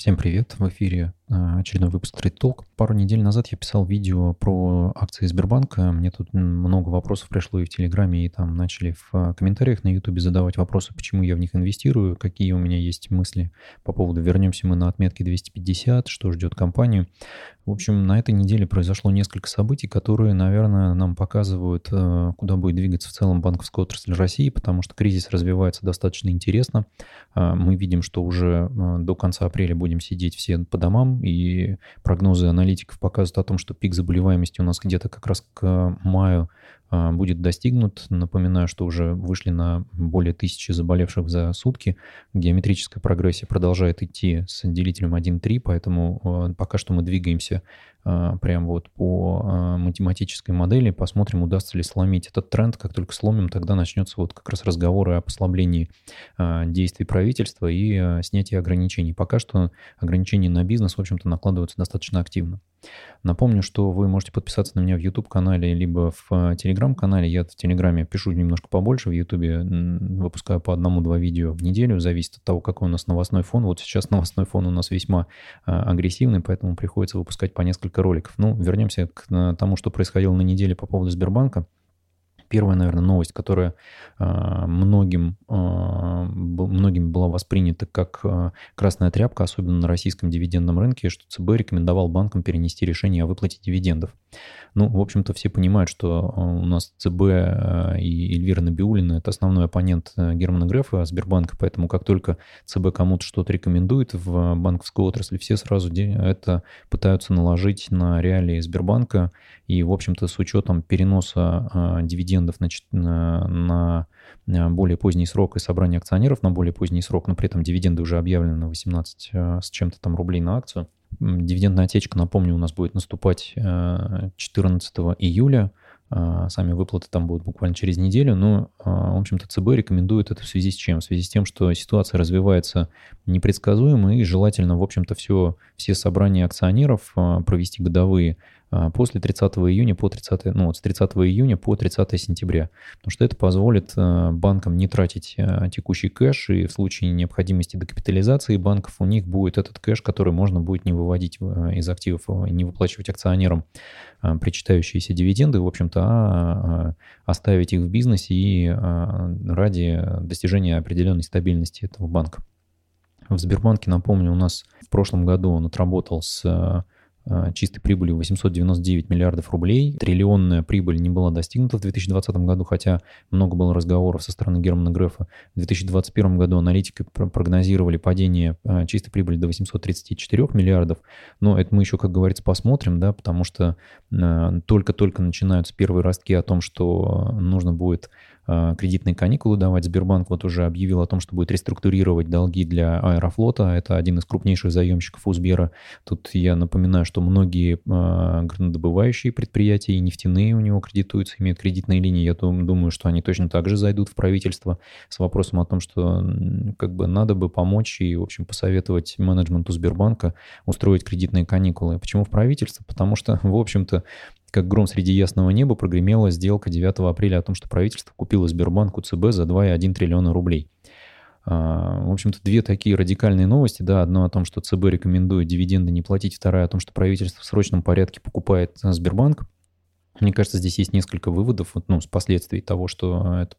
Всем привет, в эфире очередной выпуск Trade Talk. Пару недель назад я писал видео про акции Сбербанка. Мне тут много вопросов пришло и в Телеграме, и там начали в а, комментариях на Ютубе задавать вопросы, почему я в них инвестирую, какие у меня есть мысли по поводу вернемся мы на отметке 250, что ждет компанию. В общем, на этой неделе произошло несколько событий, которые, наверное, нам показывают, а, куда будет двигаться в целом банковская отрасль России, потому что кризис развивается достаточно интересно. Мы видим, что уже до конца апреля будем сидеть все по домам, и прогнозы аналитиков показывают о том, что пик заболеваемости у нас где-то как раз к маю будет достигнут. Напоминаю, что уже вышли на более тысячи заболевших за сутки. Геометрическая прогрессия продолжает идти с делителем 1.3, поэтому а, пока что мы двигаемся а, прям вот по математической модели. Посмотрим, удастся ли сломить этот тренд. Как только сломим, тогда начнется вот как раз разговоры о послаблении действий правительства и снятии ограничений. Пока что ограничения на бизнес, в общем-то, накладываются достаточно активно. Напомню, что вы можете подписаться на меня в YouTube-канале, либо в э, Telegram-канале. Я в Телеграме пишу немножко побольше, в YouTube выпускаю по одному-два видео в неделю, зависит от того, какой у нас новостной фон. Вот сейчас новостной фон у нас весьма э, агрессивный, поэтому приходится выпускать по несколько роликов. Ну, вернемся к тому, что происходило на неделе по поводу Сбербанка первая, наверное, новость, которая а, многим, а, многими была воспринята как а, красная тряпка, особенно на российском дивидендном рынке, что ЦБ рекомендовал банкам перенести решение о выплате дивидендов. Ну, в общем-то, все понимают, что у нас ЦБ и Эльвира Набиулина – это основной оппонент Германа Грефа, Сбербанка, поэтому как только ЦБ кому-то что-то рекомендует в банковской отрасли, все сразу это пытаются наложить на реалии Сбербанка, и, в общем-то, с учетом переноса дивидендов дивидендов значит, на, на более поздний срок и собрание акционеров на более поздний срок, но при этом дивиденды уже объявлены на 18 э, с чем-то там рублей на акцию. Дивидендная отечка, напомню, у нас будет наступать 14 э, июля. Э, сами выплаты там будут буквально через неделю, но, в общем-то, ЦБ рекомендует это в связи с чем? В связи с тем, что ситуация развивается непредсказуемо и желательно, в общем-то, все, все собрания акционеров провести годовые а, после 30 июня по 30, ну, вот с 30 июня по 30 сентября, потому что это позволит а, банкам не тратить а, текущий кэш, и в случае необходимости докапитализации банков у них будет этот кэш, который можно будет не выводить из активов, не выплачивать акционерам причитающиеся дивиденды, в общем-то, а оставить их в бизнесе и ради достижения определенной стабильности этого банка. В Сбербанке, напомню, у нас в прошлом году он отработал с Э, чистой прибылью 899 миллиардов рублей. Триллионная прибыль не была достигнута в 2020 году, хотя много было разговоров со стороны Германа Грефа. В 2021 году аналитики прогнозировали падение э, чистой прибыли до 834 миллиардов, но это мы еще, как говорится, посмотрим, да, потому что э, только-только начинаются первые ростки о том, что нужно будет Э, кредитные каникулы давать. Сбербанк вот уже объявил о том, что будет реструктурировать долги для Аэрофлота. Это один из крупнейших заемщиков у. Тут я напоминаю, что многие э, горнодобывающие предприятия и нефтяные у него кредитуются, имеют кредитные линии. Я думаю, что они точно так же зайдут в правительство с вопросом о том, что как бы надо бы помочь и, в общем, посоветовать менеджменту Сбербанка устроить кредитные каникулы. Почему в правительство? Потому что, в общем-то, как гром среди ясного неба прогремела сделка 9 апреля о том, что правительство купило Сбербанк УЦБ за 2,1 триллиона рублей. А, в общем-то, две такие радикальные новости. Да, одно о том, что ЦБ рекомендует дивиденды не платить, вторая о том, что правительство в срочном порядке покупает Сбербанк. Мне кажется, здесь есть несколько выводов, ну, с последствий того, что это,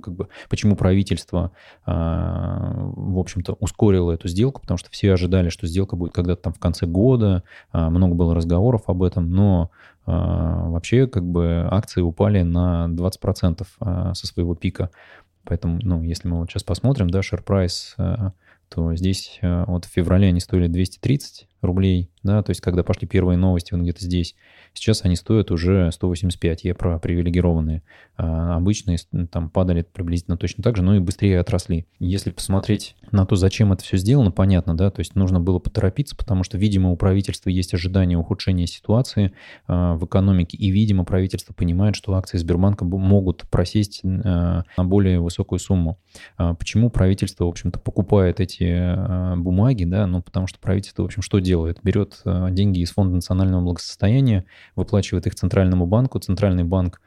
как бы, почему правительство, а, в общем-то, ускорило эту сделку, потому что все ожидали, что сделка будет когда-то там в конце года, а, много было разговоров об этом, но а, вообще, как бы, акции упали на 20% со своего пика. Поэтому, ну, если мы вот сейчас посмотрим, да, share price, то здесь вот в феврале они стоили 230 рублей, да, то есть когда пошли первые новости, вот где-то здесь, Сейчас они стоят уже 185, я про привилегированные. А обычные там падали приблизительно точно так же, но и быстрее отросли. Если посмотреть на то, зачем это все сделано, понятно, да, то есть нужно было поторопиться, потому что, видимо, у правительства есть ожидание ухудшения ситуации а, в экономике, и, видимо, правительство понимает, что акции Сбербанка могут просесть а, на более высокую сумму. А, почему правительство, в общем-то, покупает эти бумаги, да, ну, потому что правительство, в общем, что делает? Берет а, деньги из Фонда национального благосостояния, выплачивает их Центральному банку, Центральный банк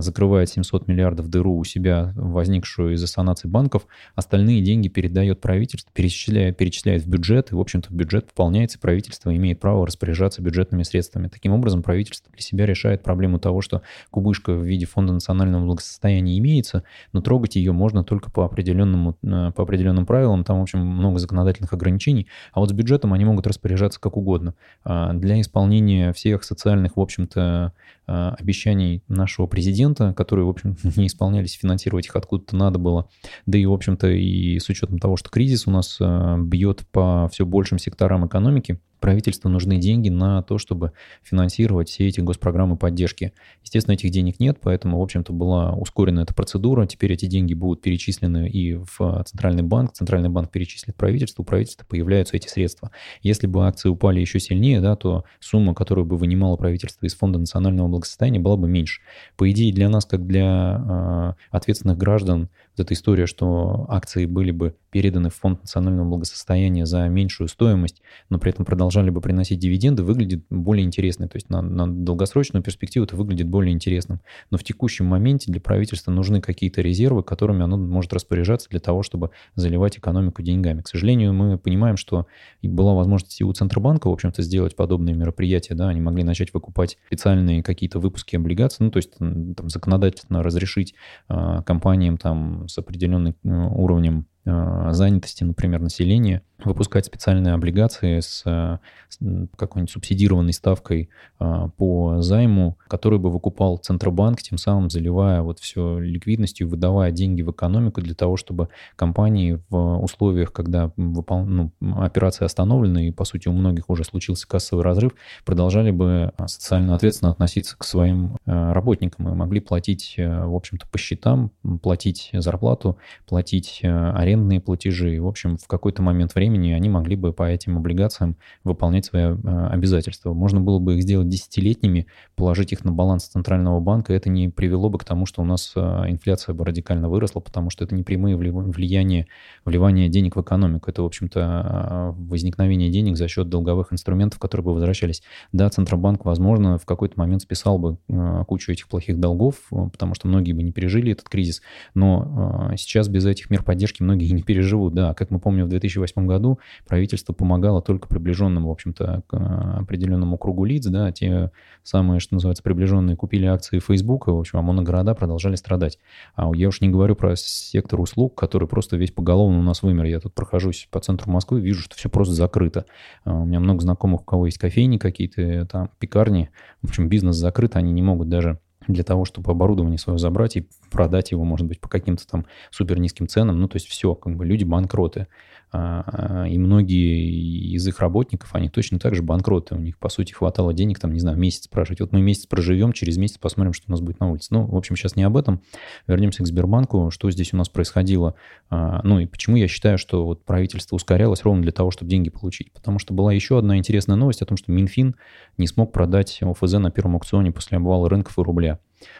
закрывает 700 миллиардов дыру у себя, возникшую из-за санации банков, остальные деньги передает правительство, перечисляет, перечисляет в бюджет, и, в общем-то, бюджет пополняется, правительство имеет право распоряжаться бюджетными средствами. Таким образом, правительство для себя решает проблему того, что кубышка в виде фонда национального благосостояния имеется, но трогать ее можно только по определенному, э, по определенным правилам, там, в общем, много законодательных ограничений, а вот с бюджетом они могут распоряжаться как угодно. А для исполнения всех социальных, в общем-то, обещаний нашего президента, которые, в общем, не исполнялись, финансировать их откуда-то надо было, да и, в общем-то, и с учетом того, что кризис у нас э, бьет по все большим секторам экономики, правительству нужны деньги на то, чтобы финансировать все эти госпрограммы поддержки. Естественно, этих денег нет, поэтому, в общем-то, была ускорена эта процедура. Теперь эти деньги будут перечислены и в Центральный банк. Центральный банк перечислит правительству, у правительства появляются эти средства. Если бы акции упали еще сильнее, да, то сумма, которую бы вынимало правительство из Фонда национального благосостояния, была бы меньше. По идее, для нас, как для э, ответственных граждан, вот эта история, что акции были бы переданы в Фонд национального благосостояния за меньшую стоимость, но при этом продолжали бы приносить дивиденды, выглядит более интересно. То есть на, на долгосрочную перспективу это выглядит более интересным. Но в текущем моменте для правительства нужны какие-то резервы, которыми оно может распоряжаться для того, чтобы заливать экономику деньгами. К сожалению, мы понимаем, что была возможность и у Центробанка, в общем-то, сделать подобные мероприятия. Да? Они могли начать выкупать специальные какие-то выпуски облигаций, ну, то есть там, законодательно разрешить э, компаниям там с определенным э, уровнем занятости, например, населения – выпускать специальные облигации с, с какой-нибудь субсидированной ставкой а, по займу, который бы выкупал Центробанк, тем самым заливая вот все ликвидностью, выдавая деньги в экономику для того, чтобы компании в условиях, когда выпол... ну, операции остановлены и, по сути, у многих уже случился кассовый разрыв, продолжали бы социально ответственно относиться к своим а, работникам и могли платить, а, в общем-то, по счетам, платить зарплату, платить а, арендные платежи. В общем, в какой-то момент времени времени они могли бы по этим облигациям выполнять свои э, обязательства. Можно было бы их сделать десятилетними, положить их на баланс Центрального банка, это не привело бы к тому, что у нас э, инфляция бы радикально выросла, потому что это не прямые влияния, вливания денег в экономику. Это, в общем-то, э, возникновение денег за счет долговых инструментов, которые бы возвращались. Да, Центробанк, возможно, в какой-то момент списал бы кучу этих плохих долгов, потому что многие бы не пережили этот кризис, но сейчас без этих мер поддержки многие не переживут. Да, как мы помним, в 2008 году году правительство помогало только приближенным, в общем-то, к э, определенному кругу лиц, да, те самые, что называется, приближенные купили акции Facebook, в общем, а моногорода продолжали страдать. А я уж не говорю про сектор услуг, который просто весь поголовно у нас вымер. Я тут прохожусь по центру Москвы, вижу, что все просто закрыто. А у меня много знакомых, у кого есть кофейни какие-то, там, пекарни. В общем, бизнес закрыт, они не могут даже для того, чтобы оборудование свое забрать и продать его, может быть, по каким-то там супер низким ценам. Ну, то есть все, как бы люди банкроты. А, и многие из их работников, они точно так же банкроты. У них, по сути, хватало денег, там, не знаю, месяц прожить. Вот мы месяц проживем, через месяц посмотрим, что у нас будет на улице. Ну, в общем, сейчас не об этом. Вернемся к Сбербанку. Что здесь у нас происходило? А, ну, и почему я считаю, что вот правительство ускорялось ровно для того, чтобы деньги получить? Потому что была еще одна интересная новость о том, что Минфин не смог продать ОФЗ на первом аукционе после обвала рынков и рубля.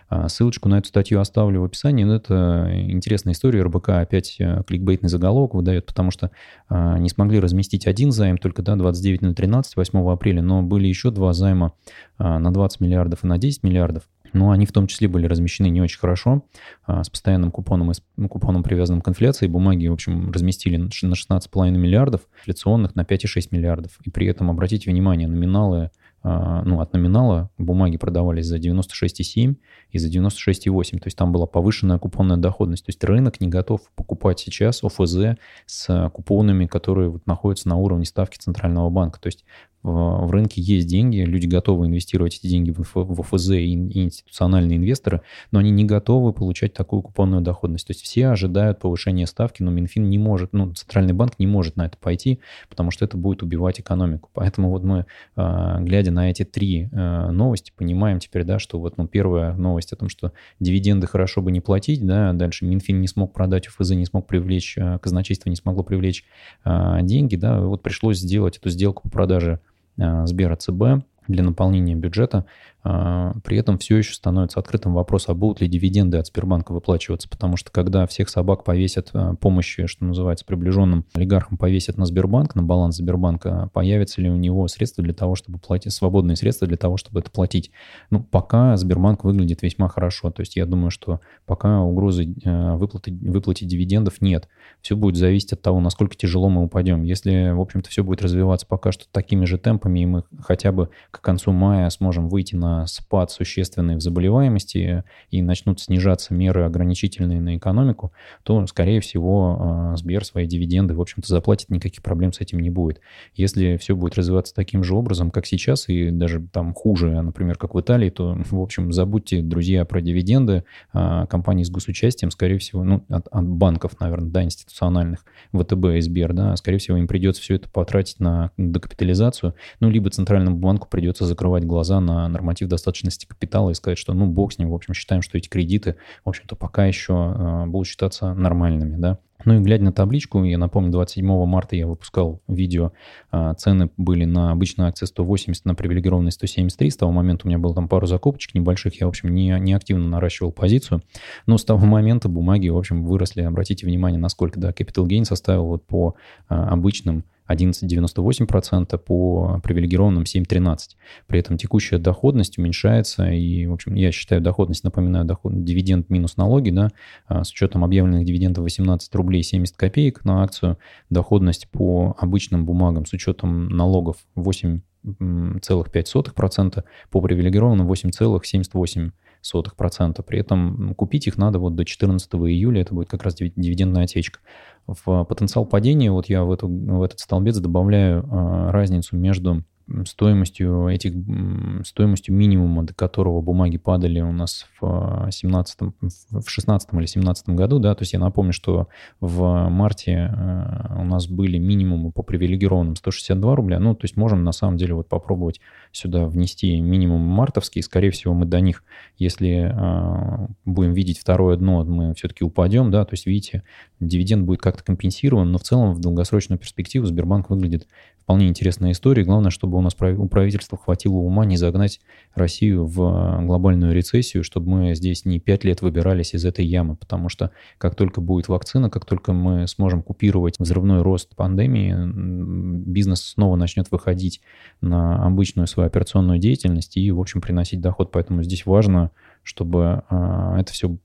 А, ссылочку на эту статью оставлю в описании. Но это интересная история. РБК опять э, кликбейтный заголовок выдает, потому что а, не смогли разместить один займ только да, 29 на 13, 8 апреля, но были еще два займа а, на 20 миллиардов и на 10 миллиардов. Но они в том числе были размещены не очень хорошо, с постоянным купоном, и с купоном привязанным к инфляции. Бумаги, в общем, разместили на 16,5 миллиардов, инфляционных на 5,6 миллиардов. И при этом, обратите внимание, номиналы ну, от номинала бумаги продавались за 96,7 и за 96,8. То есть там была повышенная купонная доходность. То есть рынок не готов покупать сейчас ОФЗ с купонами, которые вот находятся на уровне ставки Центрального банка. То есть в рынке есть деньги, люди готовы инвестировать эти деньги в ОФЗ и институциональные инвесторы, но они не готовы получать такую купонную доходность. То есть все ожидают повышения ставки, но Минфин не может, ну, Центральный банк не может на это пойти, потому что это будет убивать экономику. Поэтому вот мы, а, глядя на эти три а, новости, понимаем теперь, да, что вот, ну, первая новость о том, что дивиденды хорошо бы не платить, да, дальше Минфин не смог продать ОФЗ, не смог привлечь, а, казначейство не смогло привлечь деньги, да, вот пришлось сделать эту сделку по продаже Сбера ЦБ для наполнения бюджета при этом все еще становится открытым вопрос, а будут ли дивиденды от Сбербанка выплачиваться, потому что когда всех собак повесят а, помощи, что называется, приближенным олигархам повесят на Сбербанк, на баланс Сбербанка, появятся ли у него средства для того, чтобы платить, свободные средства для того, чтобы это платить? Ну, пока Сбербанк выглядит весьма хорошо, то есть я думаю, что пока угрозы выплаты, выплаты дивидендов нет. Все будет зависеть от того, насколько тяжело мы упадем. Если, в общем-то, все будет развиваться пока что такими же темпами, и мы хотя бы к концу мая сможем выйти на спад существенный в заболеваемости и начнут снижаться меры ограничительные на экономику, то, скорее всего, а, Сбер свои дивиденды, в общем-то, заплатит, никаких проблем с этим не будет. Если все будет развиваться таким же образом, как сейчас, и даже там хуже, например, как в Италии, то, в общем, забудьте, друзья, про дивиденды. А, компании с госучастием, скорее всего, ну, от, от банков, наверное, да, институциональных, ВТБ и Сбер, да, скорее всего, им придется все это потратить на докапитализацию, ну, либо центральному банку придется закрывать глаза на норматив достаточности капитала и сказать, что, ну, бог с ним, в общем, считаем, что эти кредиты, в общем-то, пока еще э, будут считаться нормальными, да. Ну и глядя на табличку, я напомню, 27 марта я выпускал видео, а, цены были на обычные акции 180, на привилегированные 173. С того момента у меня было там пару закупочек небольших, я, в общем, не, не активно наращивал позицию. Но с того момента бумаги, в общем, выросли. Обратите внимание, насколько, да, Capital Gain составил вот по а, обычным 11,98%, по привилегированным 7,13%. При этом текущая доходность уменьшается, и, в общем, я считаю доходность, напоминаю, доход, дивиденд минус налоги, да, а, с учетом объявленных дивидендов 18 рублей 70 копеек на акцию, доходность по обычным бумагам с учетом налогов 8,5%, по привилегированным 8,78%. При этом купить их надо вот до 14 июля, это будет как раз дивидендная отсечка. В потенциал падения вот я в, эту, в этот столбец добавляю а, разницу между стоимостью этих, стоимостью минимума, до которого бумаги падали у нас в 17 в 16 или 17 году, да, то есть я напомню, что в марте э, у нас были минимумы по привилегированным 162 рубля, ну, то есть можем на самом деле вот попробовать сюда внести минимум мартовский, скорее всего мы до них, если э, будем видеть второе дно, мы все-таки упадем, да, то есть видите, дивиденд будет как-то компенсирован, но в целом в долгосрочную перспективу Сбербанк выглядит вполне интересная история. Главное, чтобы у нас у правительства хватило ума не загнать Россию в э, глобальную рецессию, чтобы мы здесь не пять лет выбирались из этой ямы, потому что как только будет вакцина, как только мы сможем купировать взрывной рост пандемии, бизнес снова начнет выходить на обычную свою операционную деятельность и, в общем, приносить доход. Поэтому здесь важно, чтобы э, это все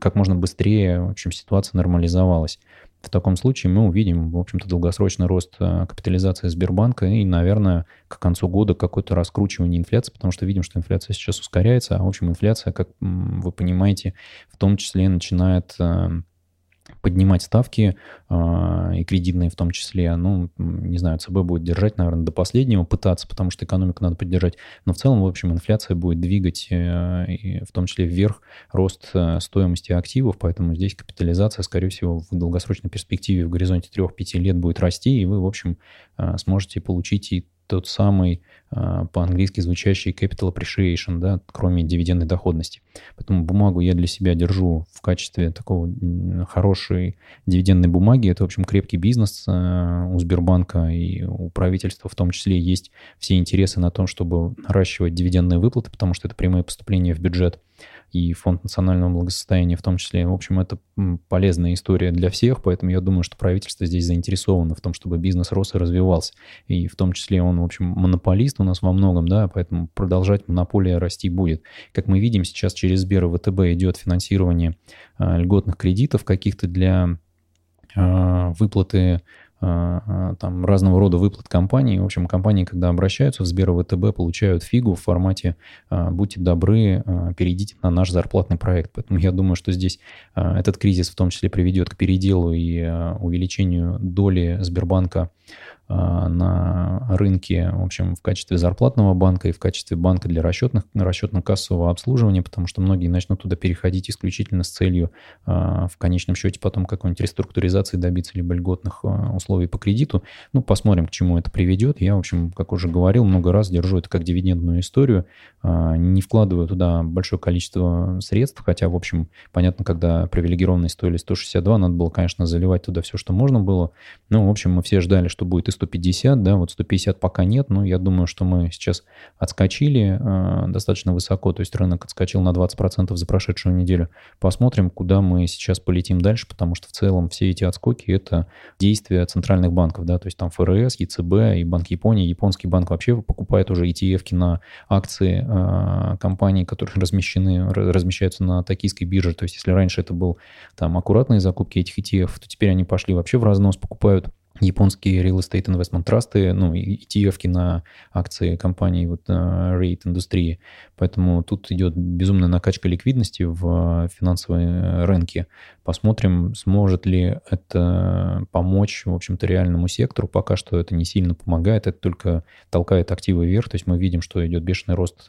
как можно быстрее, в общем, ситуация нормализовалась. В таком случае мы увидим, в общем-то, долгосрочный рост э, капитализации Сбербанка и, наверное, к концу года какое-то раскручивание инфляции, потому что видим, что инфляция сейчас ускоряется, а, в общем, инфляция, как вы понимаете, в том числе начинает э, поднимать ставки э, и кредитные в том числе. Ну, не знаю, ЦБ будет держать, наверное, до последнего, пытаться, потому что экономику надо поддержать. Но в целом, в общем, инфляция будет двигать, э, в том числе вверх, рост э, стоимости активов, поэтому здесь капитализация, скорее всего, в долгосрочной перспективе в горизонте 3-5 лет будет расти, и вы, в общем, э, сможете получить и тот самый а, по-английски звучащий capital appreciation, да, кроме дивидендной доходности. Поэтому бумагу я для себя держу в качестве такого хорошей дивидендной бумаги. Это, в общем, крепкий бизнес а, у Сбербанка и у правительства в том числе есть все интересы на том, чтобы наращивать дивидендные выплаты, потому что это прямые поступления в бюджет и Фонд национального благосостояния в том числе. В общем, это полезная история для всех, поэтому я думаю, что правительство здесь заинтересовано в том, чтобы бизнес рос и развивался. И в том числе он, в общем, монополист у нас во многом, да, поэтому продолжать монополия расти будет. Как мы видим, сейчас через Сбер и ВТБ идет финансирование а, льготных кредитов каких-то для а, выплаты там разного рода выплат компании. В общем, компании, когда обращаются в Сбер ВТБ, получают фигу в формате а, «Будьте добры, перейдите на наш зарплатный проект». Поэтому я думаю, что здесь этот кризис в том числе приведет к переделу и увеличению доли Сбербанка а, на рынке, в общем, в качестве зарплатного банка и в качестве банка для расчетных, расчетно-кассового обслуживания, потому что многие начнут туда переходить исключительно с целью а, в конечном счете потом какой-нибудь реструктуризации добиться либо льготных а, условий по кредиту. Ну, посмотрим, к чему это приведет. Я, в общем, как уже говорил, много раз держу это как дивидендную историю, не вкладываю туда большое количество средств, хотя, в общем, понятно, когда привилегированные стоили 162, надо было, конечно, заливать туда все, что можно было. Ну, в общем, мы все ждали, что будет 150, да, вот 150 пока нет, но я думаю, что мы сейчас отскочили э, достаточно высоко, то есть рынок отскочил на 20% за прошедшую неделю. Посмотрим, куда мы сейчас полетим дальше, потому что в целом все эти отскоки – это действия центральных банков, да, то есть там ФРС, ЕЦБ и Банк Японии. Японский банк вообще покупает уже ETF на акции э, компаний, которые размещены, размещаются на токийской бирже. То есть если раньше это был там аккуратные закупки этих ETF, то теперь они пошли вообще в разнос, покупают японские real estate investment трасты, ну, ETF на акции компаний вот, рейд uh, индустрии. Поэтому тут идет безумная накачка ликвидности в финансовые рынки. Посмотрим, сможет ли это помочь, в общем-то, реальному сектору. Пока что это не сильно помогает, это только толкает активы вверх. То есть мы видим, что идет бешеный рост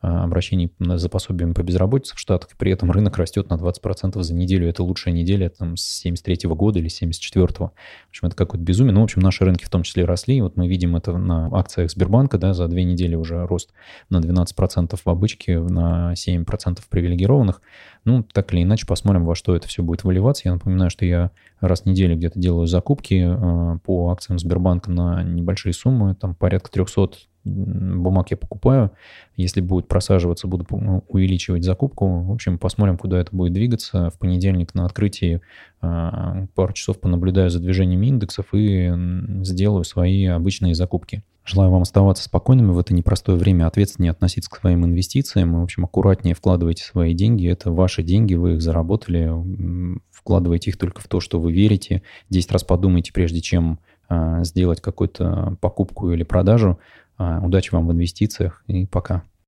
обращений за пособиями по безработице в Штатах, при этом рынок растет на 20% за неделю. Это лучшая неделя там, с 73 -го года или 74 -го. В общем, это какое-то безумие. Ну, в общем, наши рынки в том числе росли. Вот мы видим это на акциях Сбербанка, да, за две недели уже рост на 12% в обычке, на 7% привилегированных. Ну, так или иначе, посмотрим, во что это все будет выливаться. Я напоминаю, что я раз в неделю где-то делаю закупки э, по акциям Сбербанка на небольшие суммы, там порядка 300 бумаг я покупаю. Если будет просаживаться, буду увеличивать закупку. В общем, посмотрим, куда это будет двигаться. В понедельник на открытии а, пару часов понаблюдаю за движениями индексов и сделаю свои обычные закупки. Желаю вам оставаться спокойными в это непростое время, ответственнее относиться к своим инвестициям в общем, аккуратнее вкладывайте свои деньги. Это ваши деньги, вы их заработали. Вкладывайте их только в то, что вы верите. Десять раз подумайте, прежде чем а, сделать какую-то покупку или продажу. А, удачи вам в инвестициях и пока.